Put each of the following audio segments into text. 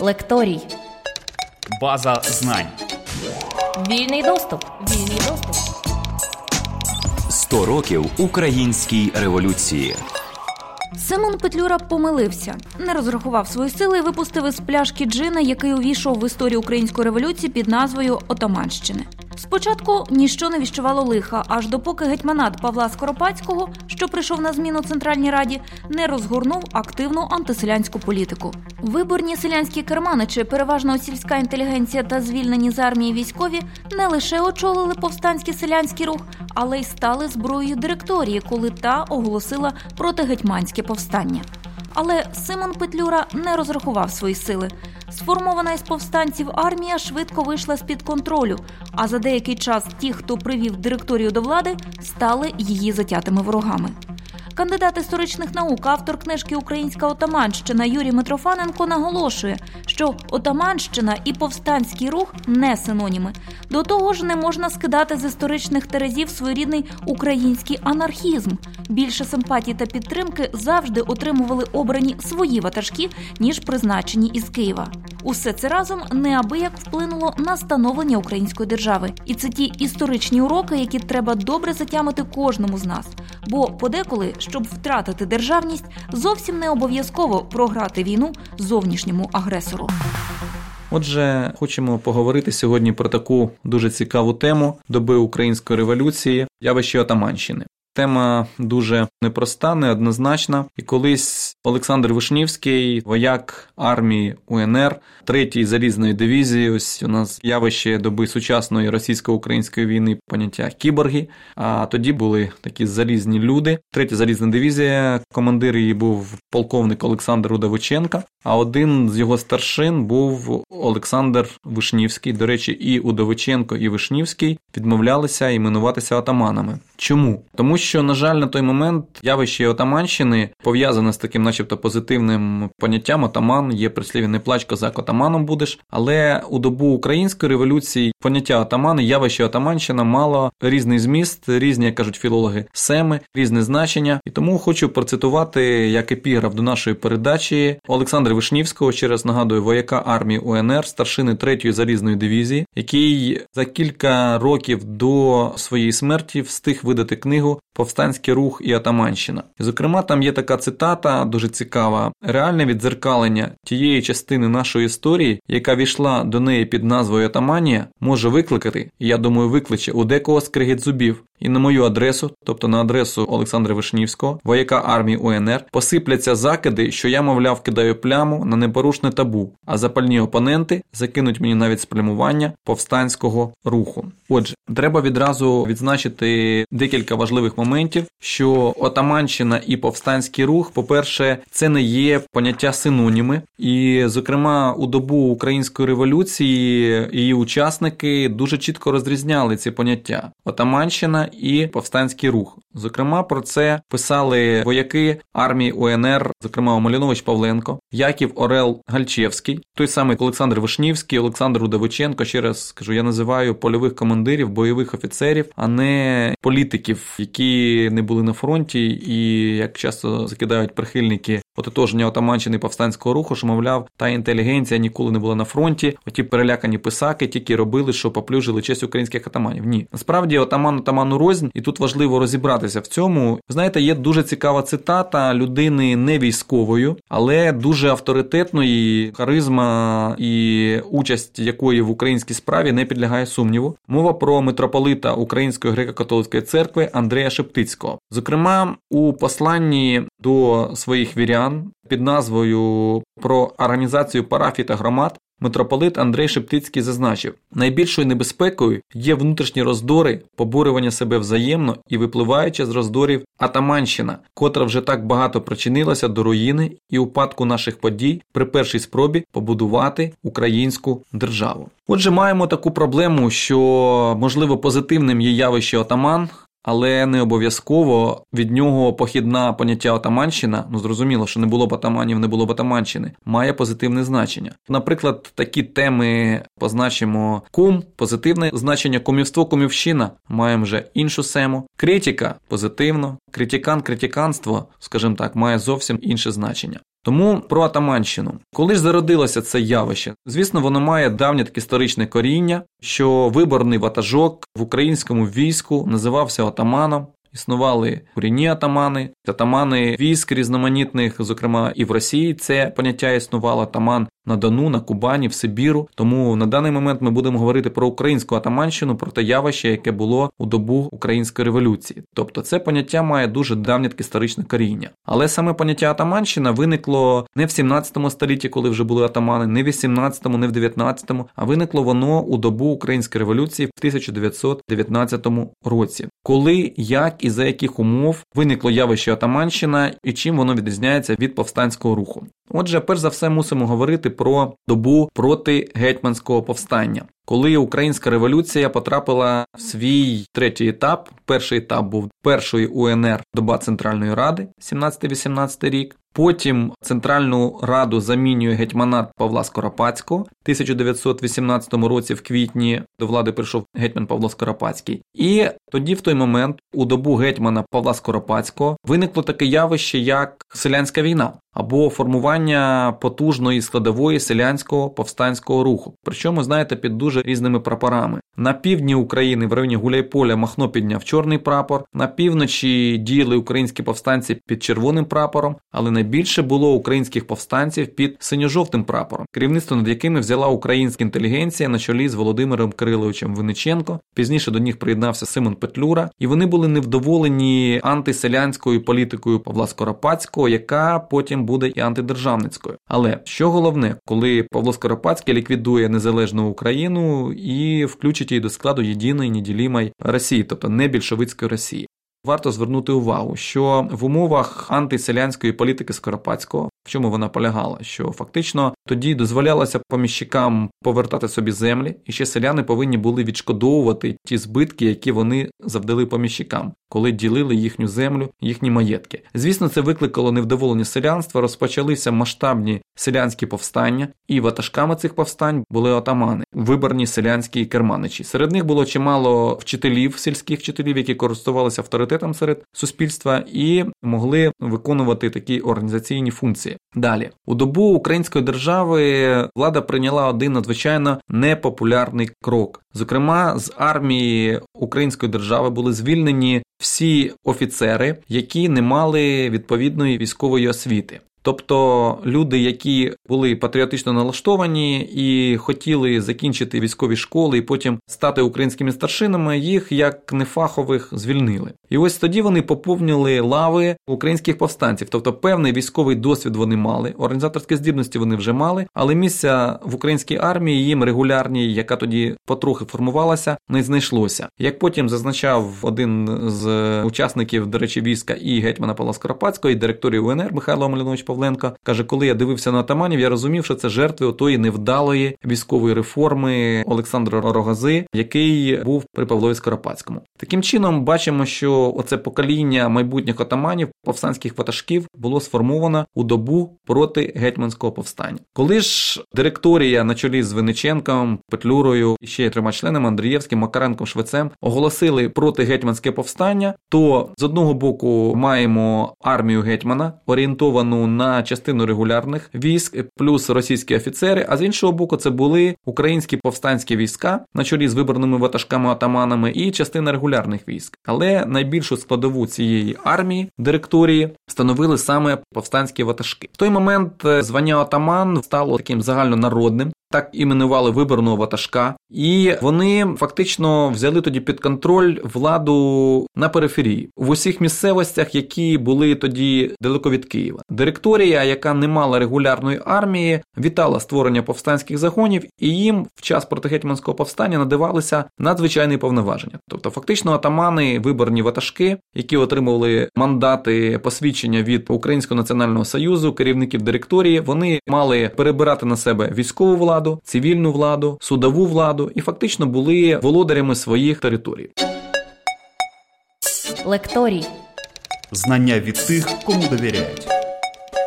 Лекторій. База знань. Вільний доступ. Вільний доступ. 100 років українській революції. Симон Петлюра помилився, не розрахував свої сили і випустив із пляшки джина, який увійшов в історію української революції під назвою Отаманщини. Спочатку ніщо не віщувало лиха, аж допоки гетьманат Павла Скоропадського, що прийшов на зміну Центральній Раді, не розгорнув активну антиселянську політику. Виборні селянські керманичі, переважно сільська інтелігенція та звільнені з армії військові, не лише очолили повстанський селянський рух, але й стали зброєю директорії, коли та оголосила протигетьманське повстання. Але Симон Петлюра не розрахував свої сили. Сформована із повстанців армія швидко вийшла з під контролю. А за деякий час ті, хто привів директорію до влади, стали її затятими ворогами. Кандидат історичних наук, автор книжки Українська отаманщина Юрій Митрофаненко наголошує, що отаманщина і повстанський рух не синоніми. До того ж, не можна скидати з історичних терезів своєрідний український анархізм. Більше симпатії та підтримки завжди отримували обрані свої ватажки, ніж призначені із Києва. Усе це разом неабияк вплинуло на становлення української держави, і це ті історичні уроки, які треба добре затямити кожному з нас. Бо подеколи, щоб втратити державність, зовсім не обов'язково програти війну зовнішньому агресору. Отже, хочемо поговорити сьогодні про таку дуже цікаву тему доби української революції, явище Отаманщини. Тема дуже непроста, неоднозначна. І колись Олександр Вишнівський, вояк армії УНР, третій залізної дивізії. Ось у нас явище доби сучасної російсько-української війни, поняття кіборги. А тоді були такі залізні люди. Третя залізна дивізія, командир її був полковник Олександр Удовиченка. А один з його старшин був Олександр Вишнівський. До речі, і Удовиченко, і Вишнівський відмовлялися іменуватися отаманами. Чому? Тому що, на жаль, на той момент явище отаманщини пов'язане з таким, начебто, позитивним поняттям отаман є прислів'я не плач козак отаманом будеш. Але у добу української революції поняття отамани, явище отаманщина мало різний зміст, різні, як кажуть філологи, семи, різне значення. І тому хочу процитувати як епіграф до нашої передачі Олександра Вишнівського, ще раз нагадую, вояка армії УНР, старшини 3-ї залізної дивізії, який за кілька років до своєї смерті встиг видати книгу Повстанський рух і Атаманщина. І, зокрема, там є така цитата, дуже цікава: реальне віддзеркалення тієї частини нашої історії, яка війшла до неї під назвою Атаманія, може викликати, я думаю, викличе у декого скригіт зубів. І на мою адресу, тобто на адресу Олександра Вишнівського, вояка армії УНР, посипляться закиди, що я, мовляв, кидаю пляму на непорушне табу, а запальні опоненти закинуть мені навіть сплямування повстанського руху. Отже, треба відразу відзначити декілька важливих моментів, що Отаманщина і повстанський рух, по-перше, це не є поняття синоніми, і, зокрема, у добу української революції її учасники дуже чітко розрізняли ці поняття: Отаманщина і повстанський рух. Зокрема, про це писали вояки армії УНР, зокрема Малінович Павленко, Яків Орел Гальчевський, той самий Олександр Вишнівський, Олександр Удовиченко. Ще раз скажу, я називаю польових командирів, бойових офіцерів, а не політиків, які не були на фронті, і як часто закидають прихильники ототоження отаманщини повстанського руху, що мовляв, та інтелігенція ніколи не була на фронті. Оті перелякані писаки тільки робили, що поплюжили честь українських атаманів. Ні, насправді отаман отаману рознь, і тут важливо розібратися в цьому. Знаєте, є дуже цікава цитата людини не військовою, але дуже авторитетної харизма і участь якої в українській справі не підлягає сумніву. Мова про митрополита Української греко-католицької церкви Андрея Шептицького. Зокрема, у посланні до своїх вірян під назвою про організацію парафій та громад Митрополит Андрей Шептицький зазначив, найбільшою небезпекою є внутрішні роздори, побурювання себе взаємно і випливаючи з роздорів Атаманщина, котра вже так багато причинилася до руїни і упадку наших подій при першій спробі побудувати українську державу. Отже, маємо таку проблему, що можливо позитивним є явище отаман але не обов'язково від нього похідна поняття отаманщина. Ну зрозуміло, що не було б отаманів, не було б отаманщини, має позитивне значення. Наприклад, такі теми позначимо кум, позитивне значення кумівство, кумівщина. Маємо вже іншу сему. Критика позитивно, критикан, критиканство, скажімо так, має зовсім інше значення. Тому про Атаманщину. Коли ж зародилося це явище, звісно, воно має давнє таке історичне коріння, що виборний ватажок в українському війську називався отаманом. Існували курінні атамани, атамани військ різноманітних, зокрема і в Росії це поняття існувало атаман на Дону, на Кубані, в Сибіру. Тому на даний момент ми будемо говорити про українську атаманщину, про те явище, яке було у добу української революції. Тобто це поняття має дуже давнє історичне коріння. Але саме поняття атаманщина виникло не в 17 столітті, коли вже були атамани, не в 18, не в 19, а виникло воно у добу української революції в 1919 році. Коли, як і за яких умов виникло явище атаманщина і чим воно відрізняється від повстанського руху. Отже, перш за все мусимо говорити про добу проти гетьманського повстання. Коли українська революція потрапила в свій третій етап, перший етап був першої УНР доба Центральної Ради, 17-18 рік. Потім Центральну Раду замінює гетьманат Павла Скоропадського. В 1918 році, в квітні, до влади прийшов гетьман Павло Скоропадський. І тоді, в той момент, у добу гетьмана Павла Скоропадського виникло таке явище, як селянська війна або формування потужної складової селянського повстанського руху. Причому, знаєте, під дуже різними прапорами. На півдні України в районі Гуляйполя Махно підняв чорний прапор, на півночі діяли українські повстанці під червоним прапором, але найбільше було українських повстанців під синьо-жовтим прапором, керівництво над якими взяла українська інтелігенція на чолі з Володимиром Кириловичем Винниченко. Пізніше до них приєднався Симон Петлюра, і вони були невдоволені антиселянською політикою Павла Скоропадського, яка потім буде і антидержавницькою. Але що головне, коли Павло Скоропадський ліквідує незалежну Україну і включить її до складу єдиної неділімої Росії, тобто не більшовицької Росії. Варто звернути увагу, що в умовах антиселянської політики Скоропадського, в чому вона полягала, що фактично тоді дозволялося поміщикам повертати собі землі, і ще селяни повинні були відшкодовувати ті збитки, які вони завдали поміщикам, коли ділили їхню землю, їхні маєтки. Звісно, це викликало невдоволення селянства, розпочалися масштабні селянські повстання, і ватажками цих повстань були отамани, виборні селянські керманичі. Серед них було чимало вчителів, сільських вчителів, які користувалися авторитетом серед суспільства і могли виконувати такі організаційні функції. Далі у добу української держави влада прийняла один надзвичайно непопулярний крок. Зокрема, з армії Української держави були звільнені всі офіцери, які не мали відповідної військової освіти. Тобто люди, які були патріотично налаштовані і хотіли закінчити військові школи і потім стати українськими старшинами, їх як нефахових звільнили. І ось тоді вони поповнили лави українських повстанців, тобто певний військовий досвід вони мали, організаторські здібності вони вже мали, але місця в українській армії їм регулярній, яка тоді потрохи формувалася, не знайшлося. Як потім зазначав один з учасників, до речі, війська і гетьмана Павла Скоропадського, і директорії УНР Михайло Малінович Павленко, каже, коли я дивився на атаманів, я розумів, що це жертви отої невдалої військової реформи Олександра Рогази, який був при Павлові Скоропадському. Таким чином, бачимо, що оце покоління майбутніх отаманів, повстанських ватажків було сформовано у добу проти гетьманського повстання. Коли ж директорія на чолі з Винниченком, Петлюрою і ще трьома членами Андрієвським, Макаренком, Швецем оголосили проти гетьманське повстання, то з одного боку маємо армію гетьмана, орієнтовану на частину регулярних військ, плюс російські офіцери. А з іншого боку, це були українські повстанські війська на чолі з виборними ватажками-атаманами і частина регулярних військ. Але найбільшу складову цієї армії директорії становили саме повстанські ватажки. В той момент е, звання атаман стало таким загальнонародним так іменували виборного ватажка, і вони фактично взяли тоді під контроль владу на периферії в усіх місцевостях, які були тоді далеко від Києва. Директорія, яка не мала регулярної армії, вітала створення повстанських загонів, і їм в час протигетьманського повстання надавалися надзвичайні повноваження. Тобто, фактично, атамани, виборні ватажки, які отримували мандати посвідчення від Українського національного союзу, керівників директорії, вони мали перебирати на себе військову владу владу, цивільну владу, судову владу і фактично були володарями своїх територій. Лекторій. Знання від тих, кому довіряють.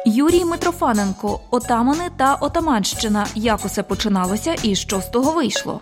Юрій Митрофаненко, отамани та отаманщина. Як усе починалося і що з того вийшло?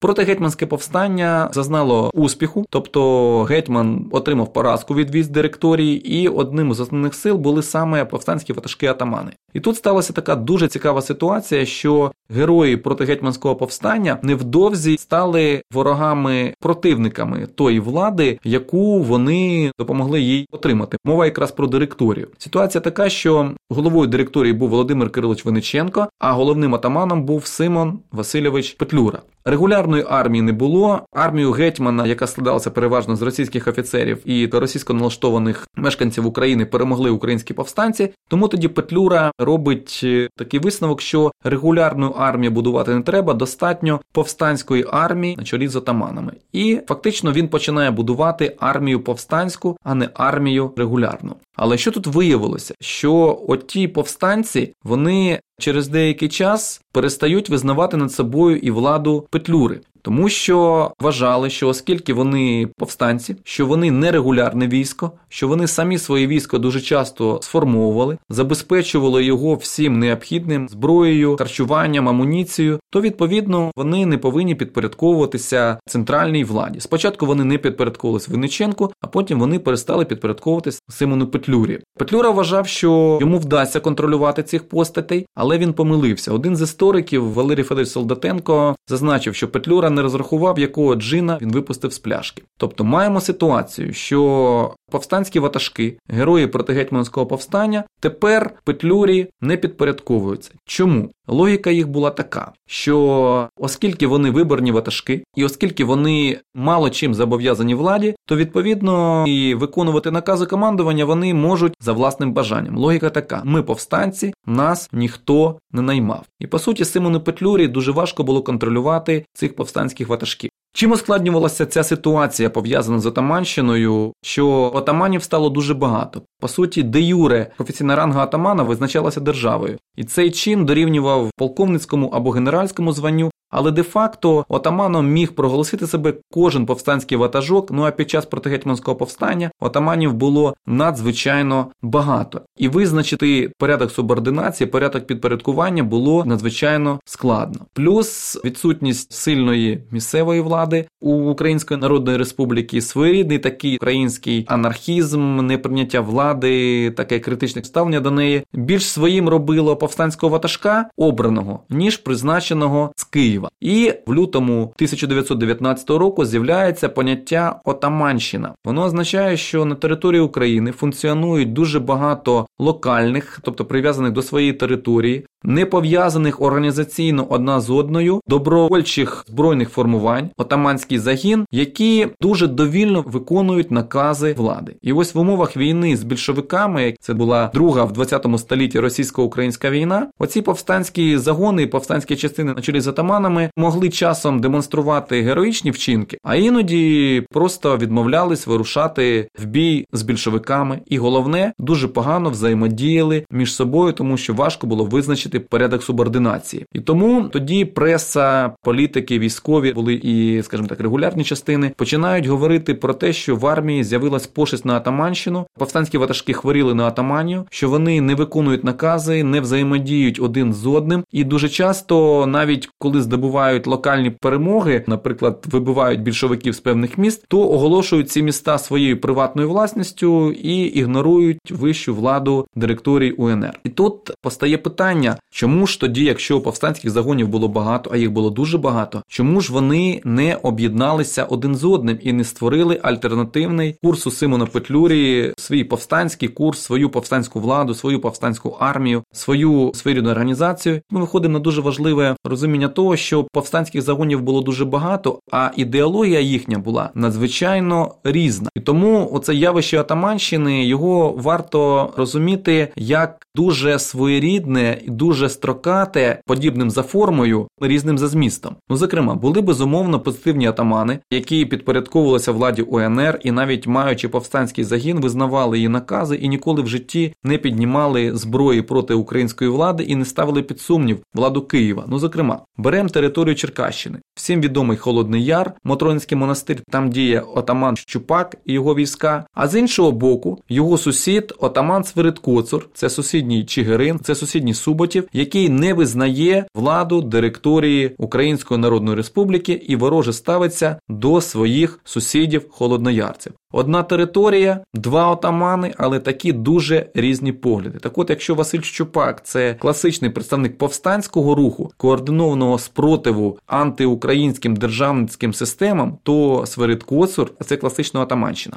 Протигетьманське повстання зазнало успіху, тобто гетьман отримав поразку від військ директорії, і одним з основних сил були саме повстанські ватажки атамани. І тут сталася така дуже цікава ситуація, що герої протигетьманського повстання невдовзі стали ворогами противниками тої влади, яку вони допомогли їй отримати. Мова якраз про директорію. Ситуація така, що головою директорії був Володимир Кирилович Вениченко, а головним атаманом був Симон Васильович Петлюра. Регулярної армії не було. Армію гетьмана, яка складалася переважно з російських офіцерів і російсько налаштованих мешканців України, перемогли українські повстанці. Тому тоді Петлюра робить е, такий висновок, що регулярну армію будувати не треба, достатньо повстанської армії на чолі з отаманами. І фактично він починає будувати армію повстанську, а не армію регулярну. Але що тут виявилося? Що оті повстанці вони через деякий час перестають визнавати над собою і владу Петлюри тому що вважали, що оскільки вони повстанці, що вони нерегулярне військо, що вони самі своє військо дуже часто сформовували, забезпечували його всім необхідним зброєю, харчуванням, амуніцією, то відповідно вони не повинні підпорядковуватися центральній владі. Спочатку вони не підпорядковувалися Винниченку, а потім вони перестали підпорядковуватися Симону Петлюрі. Петлюра вважав, що йому вдасться контролювати цих постатей, але він помилився. Один з істориків Валерій Федорович Солдатенко зазначив, що Петлюра не розрахував, якого джина він випустив з пляшки. Тобто маємо ситуацію, що повстанські ватажки, герої протигетьманського повстання, тепер петлюрі не підпорядковуються. Чому? Логіка їх була така, що оскільки вони виборні ватажки, і оскільки вони мало чим зобов'язані владі, то відповідно і виконувати накази командування вони можуть за власним бажанням. Логіка така: ми повстанці, нас ніхто не наймав. І по суті, Симону Петлюрі дуже важко було контролювати цих повстанських ватажків. Чим ускладнювалася ця ситуація пов'язана з Отаманщиною, що отаманів стало дуже багато. По суті, де юре офіційна ранга атамана визначалася державою, і цей чин дорівнював полковницькому або генеральському званню, але де-факто отаманом міг проголосити себе кожен повстанський ватажок. Ну а під час протигетьманського повстання отаманів було надзвичайно багато, і визначити порядок субординації, порядок підпорядкування було надзвичайно складно. Плюс відсутність сильної місцевої влади у Української Народної Республіки, своєрідний такий український анархізм, неприйняття влади, таке критичне ставлення до неї більш своїм робило повстанського ватажка обраного ніж призначеного з Києва. Києва. І в лютому 1919 року з'являється поняття Отаманщина. Воно означає, що на території України функціонують дуже багато локальних, тобто прив'язаних до своєї території, не пов'язаних організаційно одна з одною добровольчих збройних формувань, отаманський загін, які дуже довільно виконують накази влади. І ось в умовах війни з більшовиками, як це була друга в 20 столітті російсько-українська війна, оці повстанські загони і повстанські частини на чолі з атаманами могли часом демонструвати героїчні вчинки, а іноді просто відмовлялись вирушати в бій з більшовиками. І головне, дуже погано взаємодіяли між собою, тому що важко було визначити визначити порядок субординації. І тому тоді преса, політики, військові були і, скажімо так, регулярні частини починають говорити про те, що в армії з'явилась пошесть на атаманщину. Повстанські ватажки хворіли на атаманію, що вони не виконують накази, не взаємодіють один з одним. І дуже часто, навіть коли здобувають локальні перемоги, наприклад, вибивають більшовиків з певних міст, то оголошують ці міста своєю приватною власністю і ігнорують вищу владу директорії УНР. І тут постає питання, Чому ж тоді, якщо повстанських загонів було багато, а їх було дуже багато, чому ж вони не об'єдналися один з одним і не створили альтернативний курс у Симона Петлюрі, свій повстанський курс, свою повстанську владу, свою повстанську армію, свою своєрідну організацію? Ми виходимо на дуже важливе розуміння того, що повстанських загонів було дуже багато, а ідеологія їхня була надзвичайно різна. І тому оце явище Атаманщини його варто розуміти як дуже своєрідне і дуже дуже строкате, подібним за формою, різним за змістом. Ну, зокрема, були безумовно позитивні атамани, які підпорядковувалися владі УНР і навіть маючи повстанський загін, визнавали її накази і ніколи в житті не піднімали зброї проти української влади і не ставили під сумнів владу Києва. Ну, зокрема, беремо територію Черкащини. Всім відомий Холодний Яр, Мотронський монастир, там діє отаман Щупак і його війська. А з іншого боку, його сусід, отаман Свирид Коцур, це сусідній Чигирин, це сусідній Суботів, патріотів, який не визнає владу директорії Української Народної Республіки і вороже ставиться до своїх сусідів холодноярців. Одна територія, два отамани, але такі дуже різні погляди. Так от, якщо Василь Щупак це класичний представник повстанського руху, координованого спротиву антиукраїнським державницьким системам, то Сверид Коцур це класична отаманщина.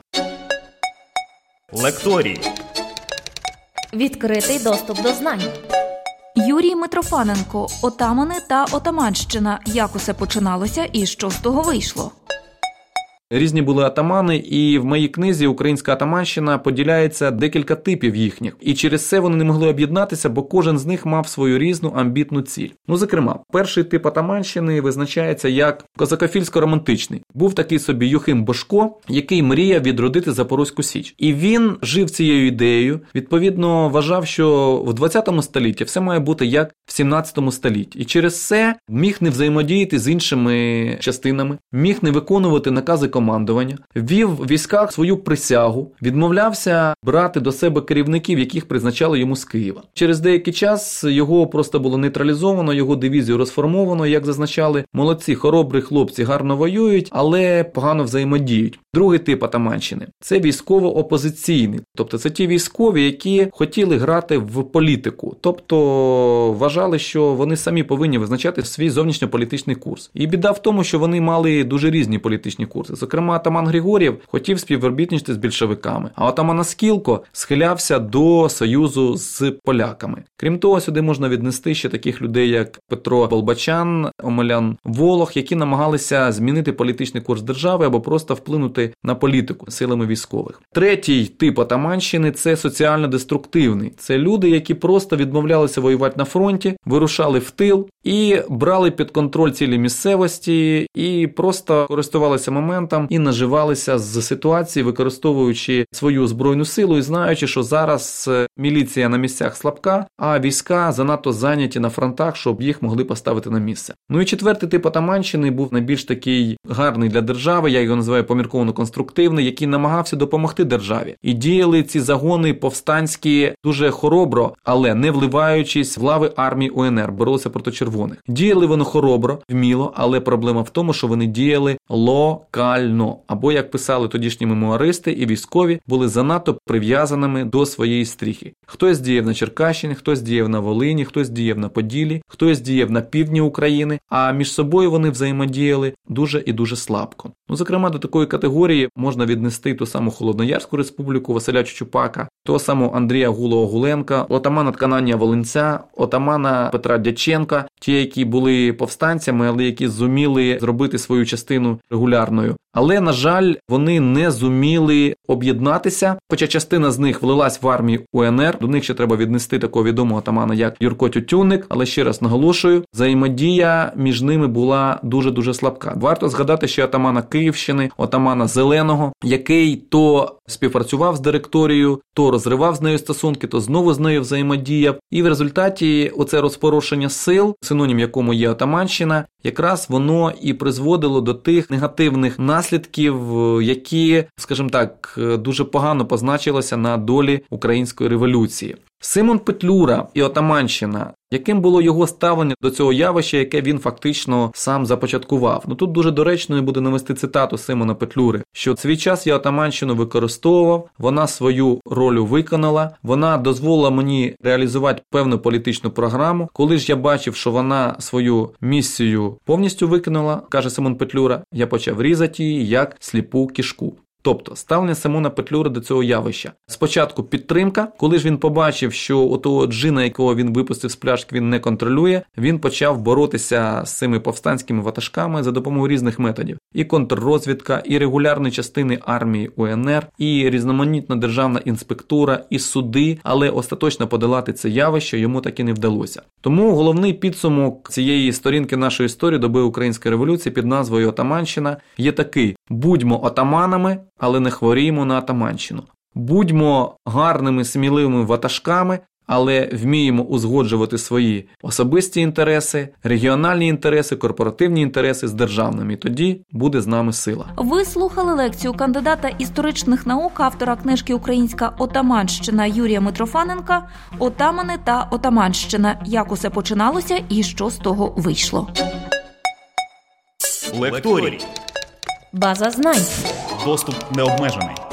Лекторії. Відкритий доступ до знань. Юрій Митрофаненко, отамани та отаманщина. Як усе починалося і що з того вийшло? Різні були атамани, і в моїй книзі Українська атаманщина поділяється декілька типів їхніх, і через це вони не могли об'єднатися, бо кожен з них мав свою різну амбітну ціль. Ну, зокрема, перший тип атаманщини визначається як козакофільсько-романтичний. Був такий собі Юхим Бошко, який мріяв відродити Запорозьку Січ, і він жив цією ідеєю. Відповідно, вважав, що в 20 столітті все має бути як в 17 столітті, і через це міг не взаємодіяти з іншими частинами, міг не виконувати накази командування, ввів в військах свою присягу, відмовлявся брати до себе керівників, яких призначали йому з Києва. Через деякий час його просто було нейтралізовано, його дивізію розформовано, як зазначали, молодці, хоробрі хлопці гарно воюють, але погано взаємодіють. Другий тип атаманщини це військово-опозиційний, тобто це ті військові, які хотіли грати в політику, тобто вважали, що вони самі повинні визначати свій зовнішньополітичний курс. І біда в тому, що вони мали дуже різні політичні курси. Зокрема, атаман Григорів хотів співробітничати з більшовиками, а атаман Аскілко схилявся до союзу з поляками. Крім того, сюди можна віднести ще таких людей, як Петро Болбачан, Омелян Волох, які намагалися змінити політичний курс держави або просто вплинути на політику силами військових. Третій тип атаманщини це соціально-деструктивний. Це люди, які просто відмовлялися воювати на фронті, вирушали в тил і брали під контроль цілі місцевості, і просто користувалися моментом і наживалися з ситуації, використовуючи свою збройну силу і знаючи, що зараз е, міліція на місцях слабка, а війська занадто зайняті на фронтах, щоб їх могли поставити на місце. Ну і четвертий тип атаманщини був найбільш такий гарний для держави. Я його називаю помірковано конструктивний, який намагався допомогти державі. І діяли ці загони повстанські дуже хоробро, але не вливаючись в лави армії УНР, боролися проти червоних. Діяли вони хоробро, вміло, але проблема в тому, що вони діяли локально. Або як писали тодішні мемуаристи і військові, були занадто прив'язаними до своєї стріхи. Хтось діяв на Черкащині, хтось діяв на Волині, хтось діяв на Поділі, хтось діяв на півдні України, а між собою вони взаємодіяли дуже і дуже слабко. Ну, зокрема, до такої категорії можна віднести ту саму Холодноярську республіку Василя Чучупака, того самого Андрія Гулова Гуленка, отамана Тканання Волинця, отамана Петра Дяченка, ті, які були повстанцями, але які зуміли зробити свою частину регулярною. Але на жаль, вони не зуміли об'єднатися. Хоча частина з них влилась в армію УНР. До них ще треба віднести такого відомого атамана, як Юрко Тютюник. Але ще раз наголошую, взаємодія між ними була дуже дуже слабка. Варто згадати ще атамана Київщини, отамана Зеленого, який то співпрацював з директорією, то розривав з нею стосунки, то знову з нею взаємодіяв. І в результаті оце розпорошення сил, синонім якому є Отаманщина, якраз воно і призводило до тих негативних наслідків, які, скажімо так, дуже погано позначилися на долі української революції. Симон Петлюра і Отаманщина, яким було його ставлення до цього явища, яке він фактично сам започаткував. Ну тут дуже доречною буде навести цитату Симона Петлюри, що свій час я Отаманщину використовував, вона свою роль виконала, вона дозволила мені реалізувати певну політичну програму. Коли ж я бачив, що вона свою місію повністю виконала, каже Симон Петлюра, я почав різати її як сліпу кішку. Тобто ставлення Симона Петлюри до цього явища. Спочатку підтримка, коли ж він побачив, що у того джина, якого він випустив з пляшки, він не контролює, він почав боротися з цими повстанськими ватажками за допомогою різних методів: і контррозвідка, і регулярні частини армії УНР, і різноманітна державна інспектура, і суди, але остаточно подолати це явище йому так і не вдалося. Тому головний підсумок цієї сторінки нашої історії доби української революції під назвою Отаманщина є такий: будьмо отаманами але не хворіємо на атаманщину. Будьмо гарними, сміливими ватажками, але вміємо узгоджувати свої особисті інтереси, регіональні інтереси, корпоративні інтереси з державними. І тоді буде з нами сила. Ви слухали лекцію кандидата історичних наук, автора книжки Українська отаманщина Юрія Митрофаненка Отамани та Отаманщина. Як усе починалося і що з того вийшло. Лекторій. База знань. Доступ не обмежений.